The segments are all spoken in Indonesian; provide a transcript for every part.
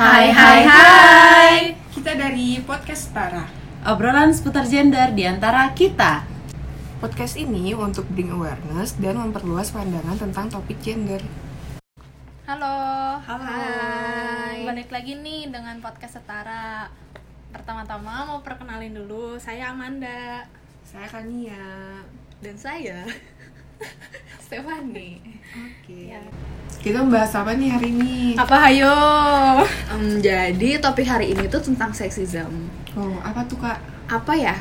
Hai hai hai Kita dari Podcast Tara Obrolan seputar gender di antara kita Podcast ini untuk bring awareness dan memperluas pandangan tentang topik gender Halo. Halo. Hai. Balik lagi nih dengan podcast Setara. Pertama-tama mau perkenalin dulu, saya Amanda Saya Kania dan saya Stefani. Oke Ya. Kita membahas apa nih hari ini? Apa hayo? Em, jadi topik hari ini tuh tentang sexism. Oh, apa tuh kak? Apa ya?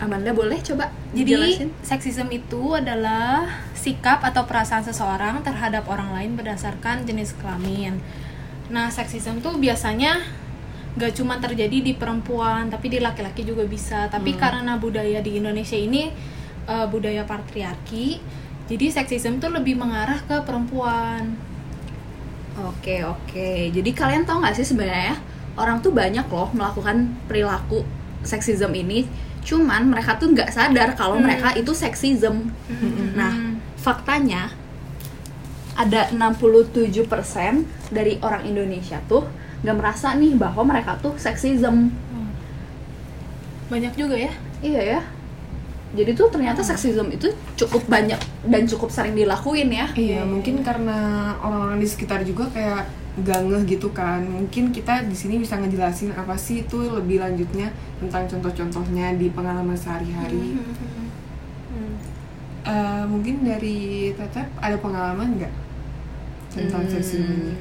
Amanda boleh coba Jadi jelasin? seksisme itu adalah sikap atau perasaan seseorang terhadap orang lain berdasarkan jenis kelamin. Nah, seksisme tuh biasanya gak cuma terjadi di perempuan, tapi di laki-laki juga bisa. Tapi karena budaya di Indonesia ini eh, budaya patriarki, jadi seksisme tuh lebih mengarah ke perempuan. Oke oke. Jadi kalian tahu nggak sih sebenarnya orang tuh banyak loh melakukan perilaku sexism ini. Cuman mereka tuh nggak sadar kalau Hmm. mereka itu sexism. Nah, Hmm. faktanya ada 67% dari orang Indonesia tuh nggak merasa nih bahwa mereka tuh sexism. banyak juga ya. Iya ya. Jadi tuh ternyata seksisme itu cukup banyak dan cukup sering dilakuin ya. Iya, mungkin karena orang-orang di sekitar juga kayak gak ngeh gitu kan. Mungkin kita di sini bisa ngejelasin apa sih itu lebih lanjutnya tentang contoh-contohnya di pengalaman sehari-hari. Hmm. Eh, mungkin dari Tetep ada pengalaman nggak tentang Hmm, seksisme ini?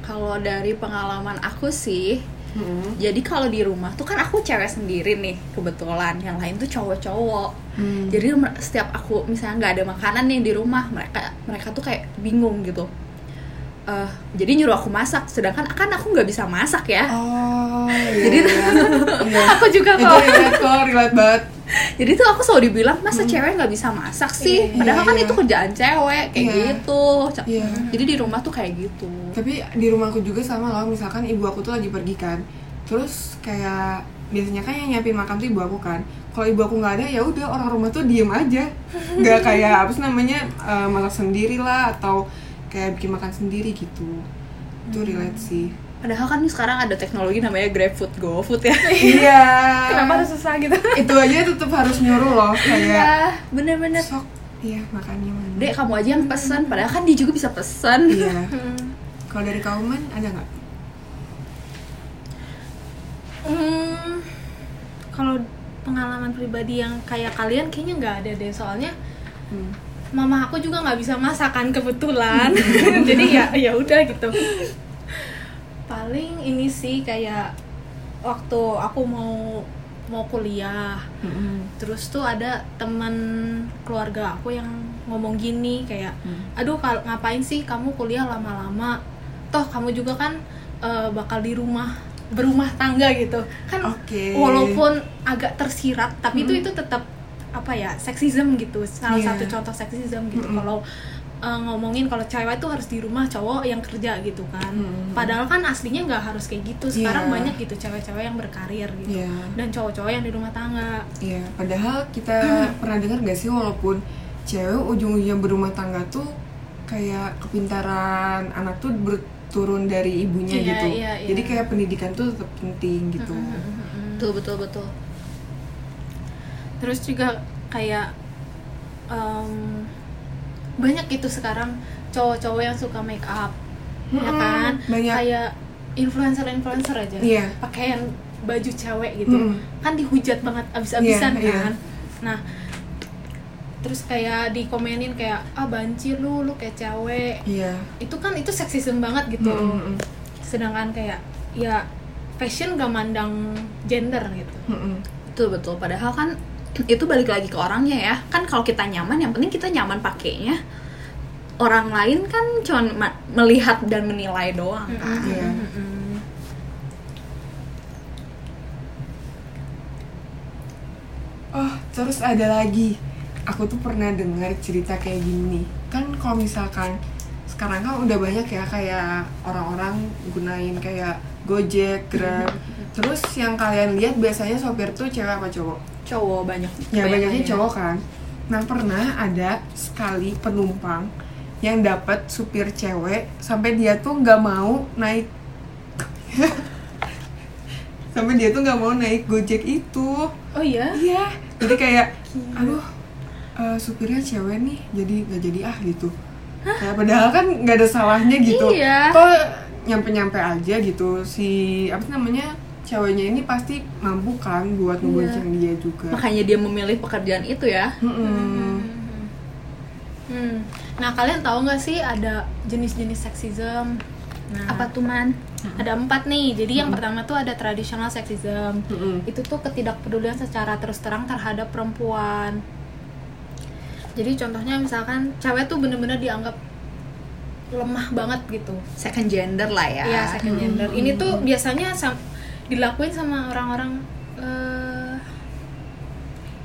Kalau dari pengalaman aku sih, Hmm. jadi kalau di rumah tuh kan aku cewek sendiri nih kebetulan, yang lain tuh cowok-cowok. Hmm. Jadi setiap aku misalnya nggak ada makanan nih di rumah, mereka mereka tuh kayak bingung gitu. Eh, jadi nyuruh aku masak, sedangkan kan aku nggak bisa masak ya. Oh, iya. Jadi- iya. Aku juga itu kok. relate kok, relate banget. Jadi tuh aku selalu dibilang masa cewek nggak bisa masak sih, Iya, padahal kan iya. itu kerjaan cewek kayak Iya. gitu. Iya. Jadi di rumah tuh kayak gitu. Tapi di rumahku juga sama loh, misalkan ibu aku tuh lagi pergi kan. Terus kayak biasanya kan yang nyiapin makan tuh ibu aku kan. Kalau ibu aku nggak ada ya udah orang rumah tuh diem aja. Nggak kayak apa sih namanya eh, masak sendiri lah atau kayak bikin makan sendiri gitu. Itu relate sih. Padahal kan sekarang ada teknologi namanya GrabFood, GoFood ya. iya. Kenapa harus susah gitu? Itu aja tetap harus nyuruh loh kayak Iya, bener-bener. sok iya makannya mana. Dek, kamu aja yang pesen, padahal kan dia juga bisa pesen. Iya. Kalau dari kauman ada nggak? Hmm, kalau pengalaman pribadi yang kayak kalian kayaknya nggak ada deh soalnya Hmm. Mama aku juga nggak bisa masakan kebetulan jadi ya ya udah gitu paling ini sih kayak waktu aku mau mau kuliah Mm-mm. terus tuh ada teman keluarga aku yang ngomong gini kayak Hmm. aduh kal- ngapain sih kamu kuliah lama-lama toh kamu juga kan eh, bakal di rumah berumah tangga gitu kan Oke. walaupun agak tersirat tapi itu Hmm. itu tetap apa ya seksism gitu salah Iya. satu contoh seksism gitu Mm-mm. kalau eh, ngomongin kalau cewek itu harus di rumah cowok yang kerja gitu kan Mm-mm. padahal kan aslinya nggak harus kayak gitu sekarang Iya. banyak gitu cewek-cewek yang berkarir gitu Iya. dan cowok-cowok yang di rumah tangga Iya, padahal kita pernah dengar gak sih walaupun cewek ujung-ujungnya berumah tangga tuh kayak kepintaran anak tuh berturun dari ibunya Iya, gitu. iya, iya. Jadi kayak pendidikan tuh tetap penting gitu. Betul, betul, betul. Terus juga kayak em, banyak gitu sekarang cowok-cowok yang suka make up ya Mm-mm, kan banyak. kayak influencer-influencer aja Iya. pakaian baju cewek gitu Mm-mm. kan dihujat banget abis-abisan Iya, iya. kan nah terus kayak dikomenin kayak ah banci lu lu kayak cewek Iya. itu kan itu seksisme banget gitu Mm-mm, sedangkan kayak ya fashion gak mandang gender gitu mm-mm. Betul, betul. Padahal kan itu balik lagi ke orangnya ya. Kan kalau kita nyaman, yang penting kita nyaman pakainya. Orang lain kan cuma ma- melihat dan menilai doang kan. Iya. Mm-mm. Oh, terus ada lagi. Aku tuh pernah dengar cerita kayak gini. Kan kalau misalkan sekarang kan udah banyak ya kayak orang-orang gunain kayak Gojek, Grab. Terus yang kalian lihat biasanya sopir tuh cewek apa cowok? Cowok banyak. Ya banyaknya ya. cowok kan. Nah pernah ada sekali penumpang yang dapat supir cewek sampai dia tuh nggak mau naik. Sampai dia tuh nggak mau naik gojek itu. Oh iya? Iya. Jadi kayak aduh eh, supirnya cewek nih jadi nggak jadi ah gitu. Kayak padahal kan nggak ada salahnya gitu. Iya. toh nyampe nyampe aja gitu. Si apa namanya ceweknya ini pasti mampu kan buat ngebonceng dia juga makanya dia memilih pekerjaan itu ya Mm-mm. Hmm. Nah kalian tahu nggak sih ada jenis-jenis sexism? Nah, apa tuh man ada empat nih. Jadi yang pertama tuh ada traditional sexism. Mm-mm. Itu tuh ketidakpedulian secara terus terang terhadap perempuan. Jadi contohnya misalkan cewek tuh bener-bener dianggap lemah banget gitu. second gender lah ya Iya second gender. Ini tuh biasanya dilakuin sama orang-orang eh,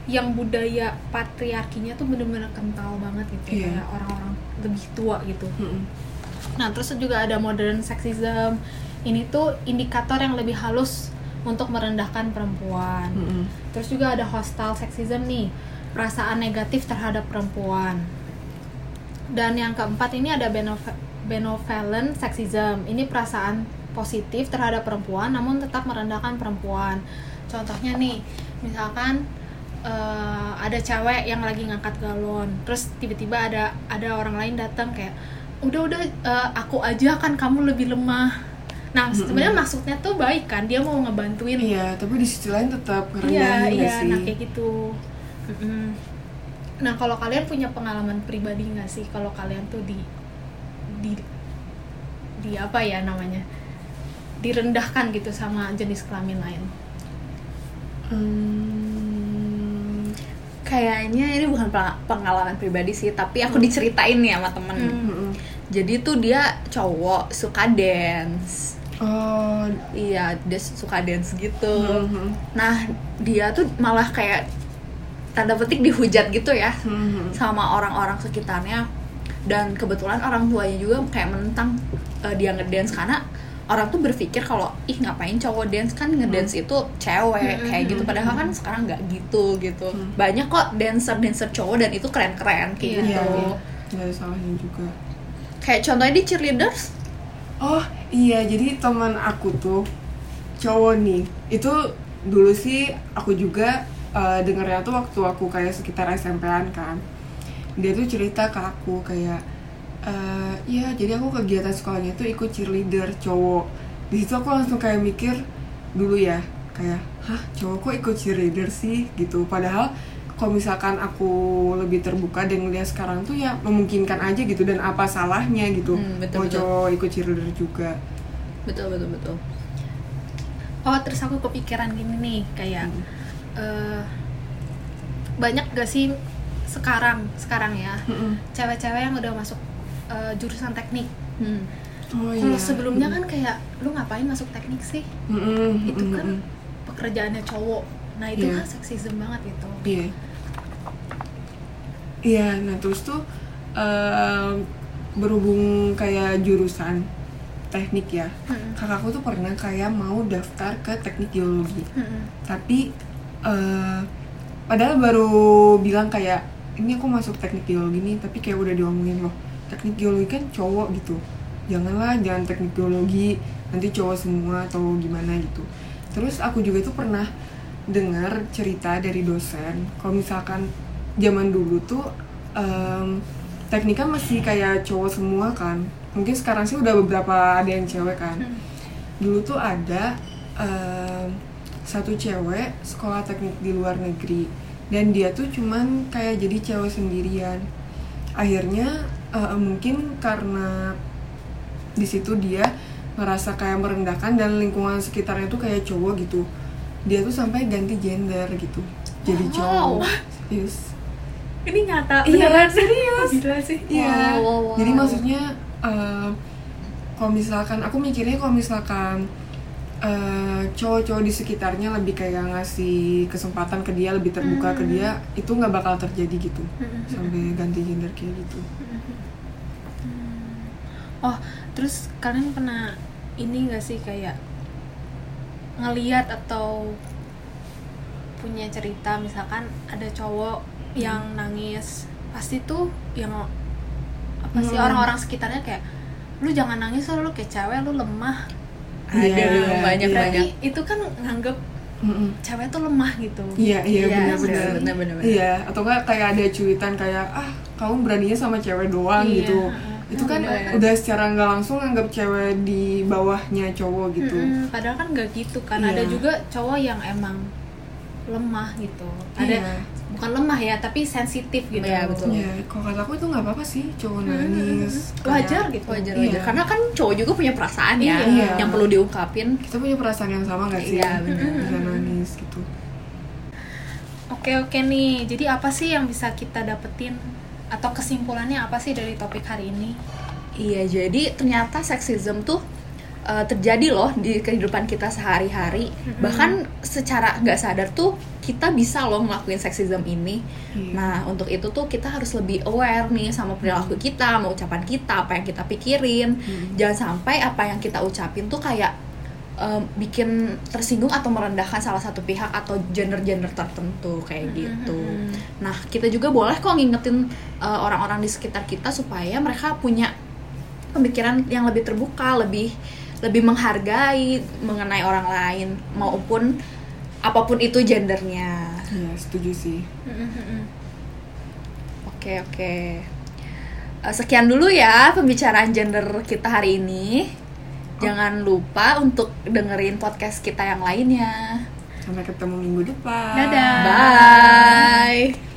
yang budaya patriarkinya tuh bener-bener kental banget gitu Iya. kayak orang-orang lebih tua gitu. Mm-mm. Nah terus juga ada modern sexism. Ini tuh indikator yang lebih halus untuk merendahkan perempuan. Mm-mm. Terus juga ada hostile sexism nih, perasaan negatif terhadap perempuan. Dan yang keempat ini ada benevolent sexism. Ini perasaan positif terhadap perempuan namun tetap merendahkan perempuan. Contohnya nih, misalkan eh, ada cewek yang lagi ngangkat galon, terus tiba-tiba ada ada orang lain datang kayak udah udah eh, aku aja kan kamu lebih lemah. Nah, sebenarnya maksudnya tuh baik kan, dia mau ngebantuin iya tapi di sisi lain tetap Iya, iya, sih nah kayak gitu. Mm-mm. Nah, kalau kalian punya pengalaman pribadi nggak sih kalau kalian tuh di di di apa ya namanya? Direndahkan gitu sama jenis kelamin lain. Hmm. kayaknya ini bukan peng- pengalaman pribadi sih tapi aku diceritain nih sama temen Hmm. Mm-mm. jadi tuh dia cowok suka dance oh iya dia suka dance gitu Mhm. nah dia tuh malah kayak tanda petik dihujat gitu ya Mhm. sama orang-orang sekitarnya dan kebetulan orang tuanya juga kayak menentang eh, dia ngedance karena orang tuh berpikir kalau ih ngapain cowok dance? Kan ngedance itu cewek Hmm, kayak hmm, gitu. hmm, padahal kan sekarang nggak gitu gitu. Hmm. banyak kok dancer dancer cowok dan itu keren keren kayak iya gitu. nggak ada salahnya juga. Kayak contohnya di cheerleaders? Oh iya, jadi teman aku tuh cowok nih. Itu dulu sih aku juga uh, dengernya tuh waktu aku kayak sekitar SMP-an kan. Dia tuh cerita ke aku kayak eh iya, jadi aku kegiatan sekolahnya tuh ikut cheerleader cowok. Di situ aku langsung kayak mikir dulu ya, kayak hah cowok kok ikut cheerleader sih gitu. Padahal kalau misalkan aku lebih terbuka dan ngeliat sekarang tuh ya memungkinkan aja gitu dan apa salahnya gitu Hmm, betul, mau betul. cowok ikut cheerleader juga betul betul betul Oh, terus aku kepikiran gini nih, kayak Hmm. eh, banyak gak sih sekarang sekarang ya Mm-mm. cewek-cewek yang udah masuk eh, jurusan teknik. hmm. oh Kalau iya sebelumnya kan kayak lu ngapain masuk teknik sih? Mm-mm, itu kan mm-mm. pekerjaannya cowok nah itu Iya. kan seksisme banget gitu iya iya nah terus tuh em, berhubung kayak jurusan teknik ya Mm-mm. kakakku tuh pernah kayak mau daftar ke teknik geologi Mm-mm. tapi eh, padahal baru bilang kayak ini aku masuk teknik geologi nih tapi kayak udah diomongin loh teknik geologi kan cowok gitu. Janganlah jangan teknik geologi nanti cowok semua atau gimana gitu. Terus aku juga tuh pernah dengar cerita dari dosen kalau misalkan zaman dulu tuh em, teknik kan masih kayak cowok semua kan. Mungkin sekarang sih udah beberapa ada yang cewek kan. Hmm. dulu tuh ada em, satu cewek sekolah teknik di luar negeri. Dan dia tuh cuman kayak jadi cewek sendirian. Akhirnya eh, mungkin karena di situ dia ngerasa kayak merendahkan dan lingkungan sekitarnya tuh kayak cowok gitu dia tuh sampai ganti gender gitu jadi Wow. cowok serius ini nyata Iya, beneran serius. gila sih Iya. Wow, wow, wow. Jadi maksudnya eh, kalau misalkan aku mikirnya kalau misalkan eh, cowok-cowok di sekitarnya lebih kayak ngasih kesempatan ke dia lebih terbuka ke Hmm. dia itu nggak bakal terjadi gitu Mm-mm. sampai ganti gender kayak gitu. oh terus kalian pernah ini gak sih kayak ngeliat atau punya cerita misalkan ada cowok yang nangis pasti tuh yang apa sih Hmm. orang-orang sekitarnya kayak lu jangan nangis lu kayak cewek lu lemah Iya, Ada iya, banyak iya. banyak. Tapi itu kan nganggep Mm-mm. cewek tuh lemah gitu. Iya, iya Iya, benar-benar. benar-benar. Iya, atau enggak kayak ada cuitan kayak ah kamu beraninya sama cewek doang Iya, gitu. Itu kan Bener. udah secara nggak langsung anggap cewek di bawahnya cowok gitu. Mm-mm, padahal kan nggak gitu kan. Iya. Ada juga cowok yang emang lemah gitu. Ada Iya. bukan lemah ya, tapi sensitif gitu. Iya, betul. Iya, kalau kata aku itu nggak apa-apa sih cowok nangis. kayak- Wajar gitu. Wajar Iya. wajar. Karena kan cowok juga punya perasaan ya Iya. yang perlu diungkapin. Kita punya perasaan yang sama nggak sih? Iya, benar. Bisa nangis gitu. Oke oke nih. Jadi apa sih yang bisa kita dapetin atau kesimpulannya apa sih dari topik hari ini? Iya, jadi ternyata seksisme tuh uh, terjadi loh di kehidupan kita sehari-hari. Bahkan secara nggak sadar tuh kita bisa loh ngelakuin seksisme ini. Iya. Nah, untuk itu tuh kita harus lebih aware nih sama perilaku kita, sama ucapan kita, apa yang kita pikirin. Jangan sampai apa yang kita ucapin tuh kayak um, bikin tersinggung atau merendahkan salah satu pihak atau gender-gender tertentu kayak gitu. Nah, kita juga boleh kok ngingetin uh, orang-orang di sekitar kita supaya mereka punya pemikiran yang lebih terbuka, lebih lebih menghargai mengenai orang lain maupun apa pun itu gendernya. Iya, setuju sih. Oke, oke. Eh, sekian dulu ya pembicaraan gender kita hari ini. Jangan lupa untuk dengerin podcast kita yang lainnya. Sampai ketemu minggu depan. Dadah. Bye.